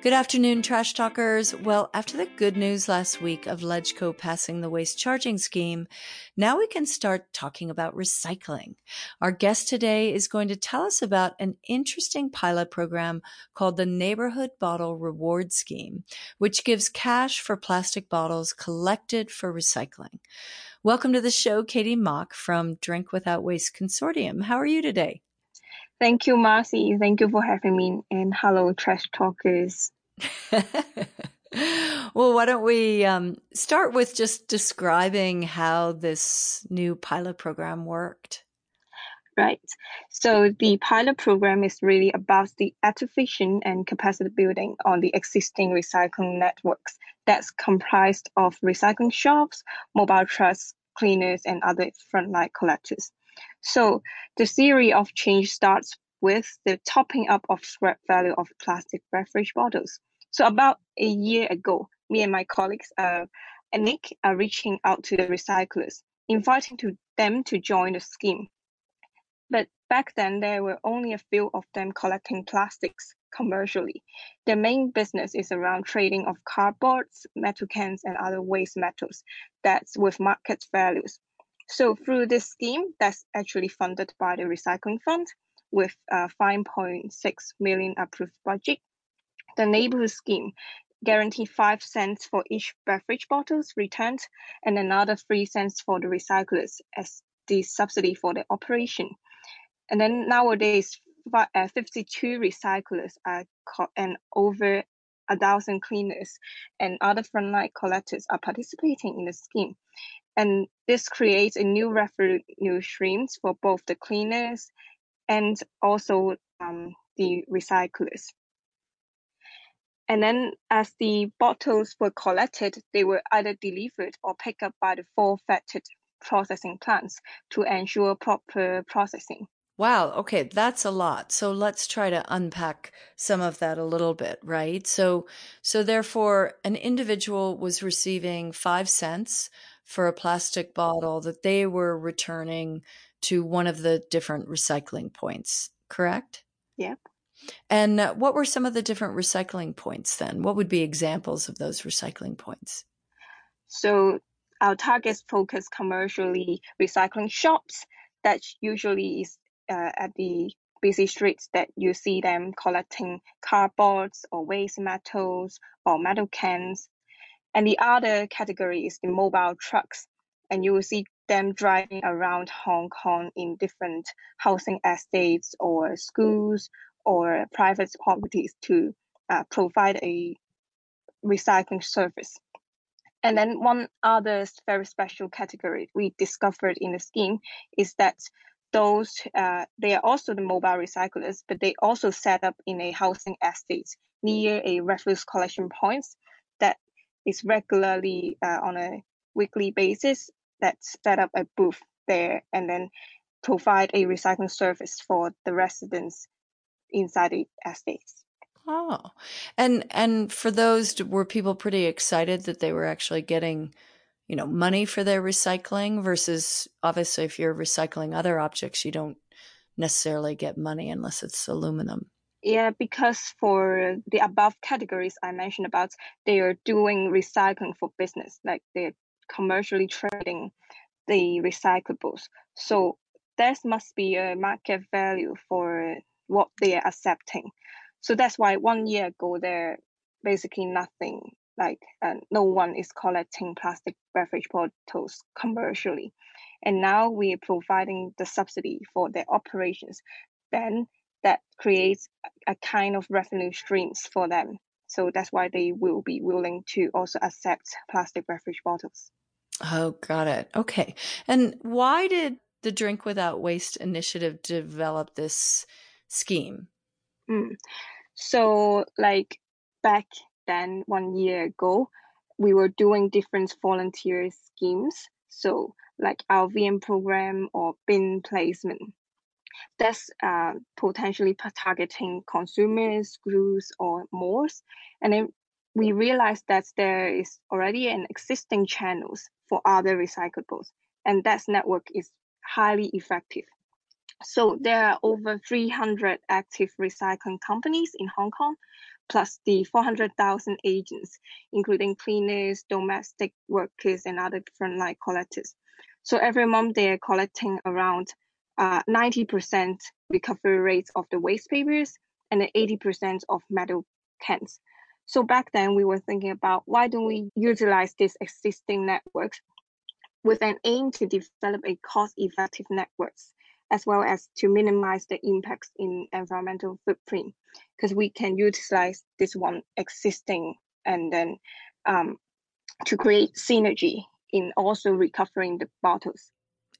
Good afternoon, Trash Talkers. Well, after the good news last week of LegCo passing the waste charging scheme, now we can start talking about recycling. Our guest today is going to tell us about an interesting pilot program called the Neighborhood Bottle Reward Scheme, which gives cash for plastic bottles collected for recycling. Welcome to the show, Katie Mok from Drink Without Waste Consortium. How are you today? Thank you, Marcy. Thank you for having me. And hello, Trash Talkers. well, why don't we um, start with just describing how this new pilot program worked? Right. So the pilot program is really about the activation and capacity building on the existing recycling networks that's comprised of recycling shops, mobile trucks, cleaners, and other frontline collectors. So the theory of change starts with the topping up of scrap value of plastic beverage bottles. So about a year ago, me and my colleagues, uh, and Nick, are reaching out to the recyclers, inviting to them to join the scheme. But back then, there were only a few of them collecting plastics commercially. Their main business is around trading of cardboards, metal cans, and other waste metals that's with market values. So through this scheme that's actually funded by the Recycling Fund with a 5.6 million approved budget, the neighborhood scheme guarantee 5 cents for each beverage bottles returned and another 3 cents for the recyclers as the subsidy for the operation. And then nowadays, uh, 52 recyclers are and over a thousand cleaners and other frontline collectors are participating in the scheme. And this creates a new revenue streams for both the cleaners and also um, the recyclers. And then as the bottles were collected, they were either delivered or picked up by the four vetted processing plants to ensure proper processing. Wow. Okay. That's a lot. So let's try to unpack some of that a little bit, right? So, so therefore an individual was receiving five cents for a plastic bottle that they were returning to one of the different recycling points, correct? Yep. And uh, what were some of the different recycling points then? What would be examples of those recycling points? So our targets focus commercially recycling shops that usually is uh, at the busy streets that you see them collecting cardboards or waste metals or metal cans and the other category is the mobile trucks. And you will see them driving around Hong Kong in different housing estates or schools or private properties to uh, provide a recycling service. And then one other very special category we discovered in the scheme is that those uh, they are also the mobile recyclers, but they also set up in a housing estate near a refuse collection points that is regularly uh, on a weekly basis that set up a booth there and then provide a recycling service for the residents inside the estates. Oh, and and for those, were people pretty excited that they were actually getting, you know, money for their recycling versus obviously if you're recycling other objects, you don't necessarily get money unless it's aluminum. Yeah, because for the above categories I mentioned about, they are doing recycling for business, like they're commercially trading the recyclables. So there must be a market value for what they are accepting. So that's why one year ago there basically nothing like uh, no one is collecting plastic beverage bottles commercially, and now we are providing the subsidy for their operations. Then that creates a kind of revenue streams for them. So that's why they will be willing to also accept plastic beverage bottles. Oh, got it. Okay. And why did the Drink Without Waste initiative develop this scheme? Mm. So, like back then, one year ago, we were doing different volunteer schemes. So, like our VM program or bin placement that's uh, potentially targeting consumers, groups, or malls. And then we realized that there is already an existing channels for other recyclables, and that network is highly effective. So there are over 300 active recycling companies in Hong Kong, plus the 400,000 agents, including cleaners, domestic workers, and other frontline collectors. So every month they are collecting around uh, 90% recovery rates of the waste papers and 80% of metal cans. So back then we were thinking about why don't we utilize these existing networks with an aim to develop a cost-effective networks as well as to minimize the impacts in environmental footprint because we can utilize this one existing and then um, to create synergy in also recovering the bottles.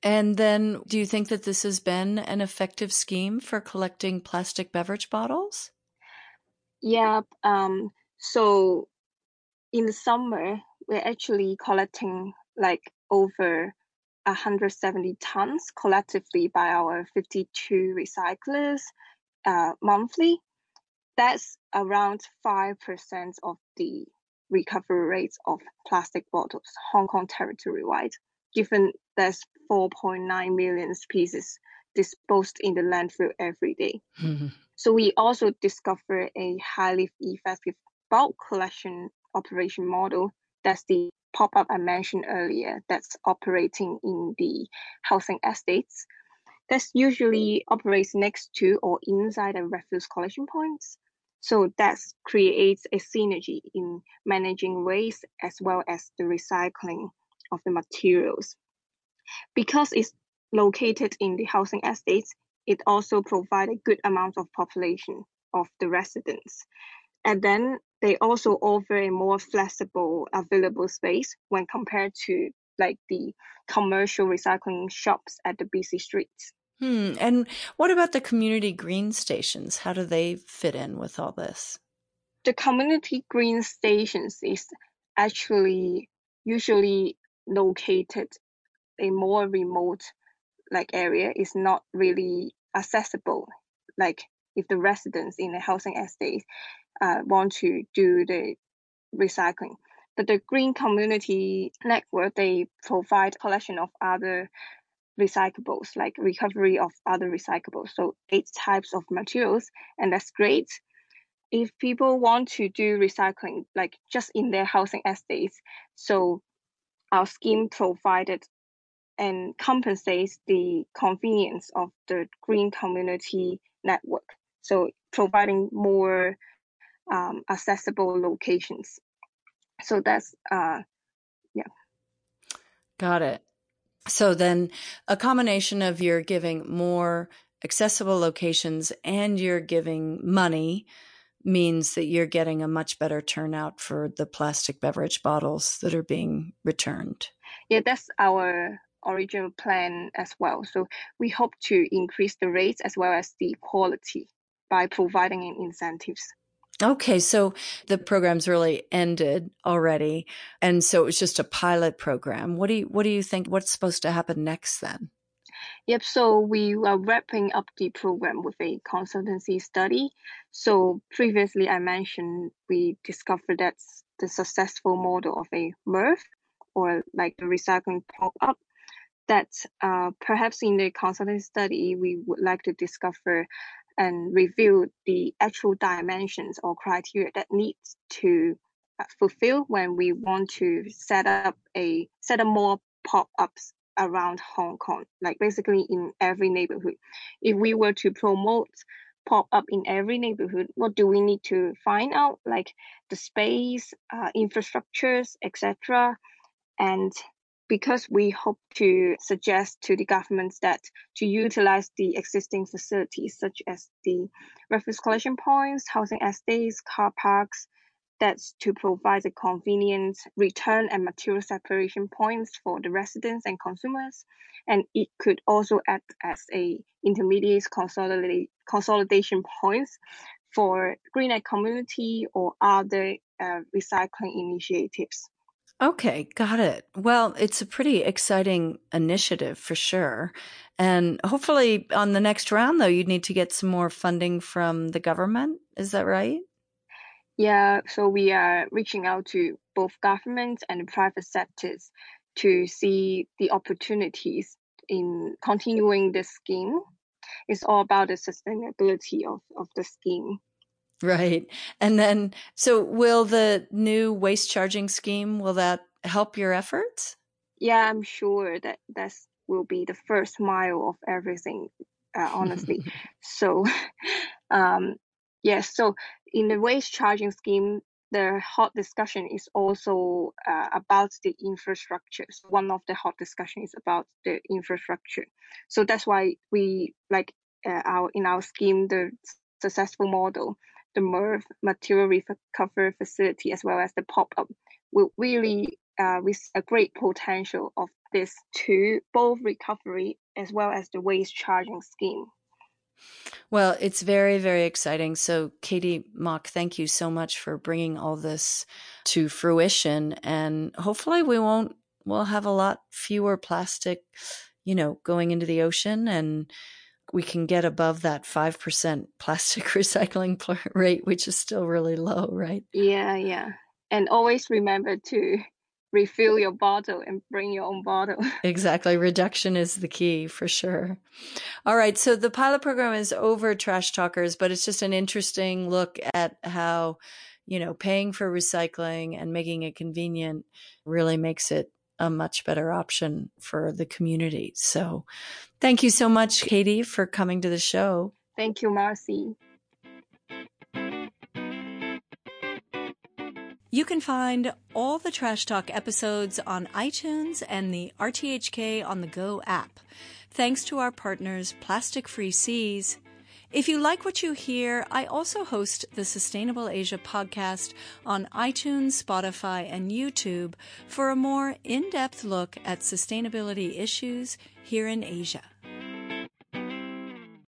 And then, do you think that this has been an effective scheme for collecting plastic beverage bottles? Yeah. Um, so in the summer, we're actually collecting like over 170 tons collectively by our 52 recyclers uh, monthly. That's around 5% of the recovery rates of plastic bottles, Hong Kong territory wide, given there's 4.9 million pieces disposed in the landfill every day. Mm-hmm. So we also discovered a highly effective bulk collection operation model. That's the pop-up I mentioned earlier that's operating in the housing estates. That's usually operates next to or inside the refuse collection points. So that creates a synergy in managing waste as well as the recycling of the materials. Because it's located in the housing estates, it also provides a good amount of population of the residents. And then they also offer a more flexible available space when compared to like the commercial recycling shops at the busy streets. Hmm. And what about the community green stations? How do they fit in with all this? The community green stations is actually usually located a more remote like area is not really accessible like if the residents in the housing estate uh, want to do the recycling. But the Green Community Network, they provide collection of other recyclables, like recovery of other recyclables. So eight types of materials, and that's great. If people want to do recycling, like just in their housing estates, so our scheme provided and compensates the convenience of the green community network. So providing more um, accessible locations. So that's uh, yeah. Got it. So then a combination of you're giving more accessible locations and you're giving money means that you're getting a much better turnout for the plastic beverage bottles that are being returned. Yeah, that's our original plan as well. So we hope to increase the rates as well as the quality by providing incentives. Okay, so the program's really ended already, and so it was just a pilot program. What do you what do you think? What's supposed to happen next then? Yep. So we are wrapping up the program with a consultancy study. So previously, I mentioned we discovered that the successful model of a MRF or like the recycling pop up. That uh, perhaps in the consultancy study, we would like to discover and review the actual dimensions or criteria that needs to uh, fulfill when we want to set up a set up more pop-ups around Hong Kong, like basically in every neighborhood. If we were to promote pop up in every neighborhood, what do we need to find out? Like the space, uh, infrastructures, etc. And because we hope to suggest to the governments that to utilize the existing facilities such as the refuse collection points, housing estates, car parks, that's to provide a convenient return and material separation points for the residents and consumers. And it could also act as a intermediate consolidation points for green community or other uh, recycling initiatives. Okay, got it. Well, it's a pretty exciting initiative for sure. And hopefully on the next round though, you'd need to get some more funding from the government. Is that right? Yeah, so we are reaching out to both governments and private sectors to see the opportunities in continuing this scheme. It's all about the sustainability of, of the scheme. Right. And then, so will the new waste charging scheme, will that help your efforts? Yeah, I'm sure that that will be the first mile of everything, uh, honestly. so, um, yes, so in the waste charging scheme, the hot discussion is also uh, about the infrastructure. So one of the hot discussion is about the infrastructure. So that's why we like uh, our in our scheme the successful model, the MRF material recovery facility as well as the pop up will really uh, with a great potential of this to both recovery as well as the waste charging scheme. Well, it's very, very exciting. So, Katie Mok, thank you so much for bringing all this to fruition. And hopefully, we won't, we'll have a lot fewer plastic, you know, going into the ocean and we can get above that 5% plastic recycling rate, which is still really low, right? Yeah, yeah. And always remember to refill your bottle and bring your own bottle. exactly. Reduction is the key for sure. All right. So the pilot program is over trash talkers, but it's just an interesting look at how, you know, paying for recycling and making it convenient really makes it a much better option for the community. So thank you so much, Katie, for coming to the show. Thank you, Marcy. You can find all the Trash Talk episodes on iTunes and the RTHK on the Go app. Thanks to our partners, Plastic Free Seas. If you like what you hear, I also host the Sustainable Asia podcast on iTunes, Spotify, and YouTube for a more in depth look at sustainability issues here in Asia.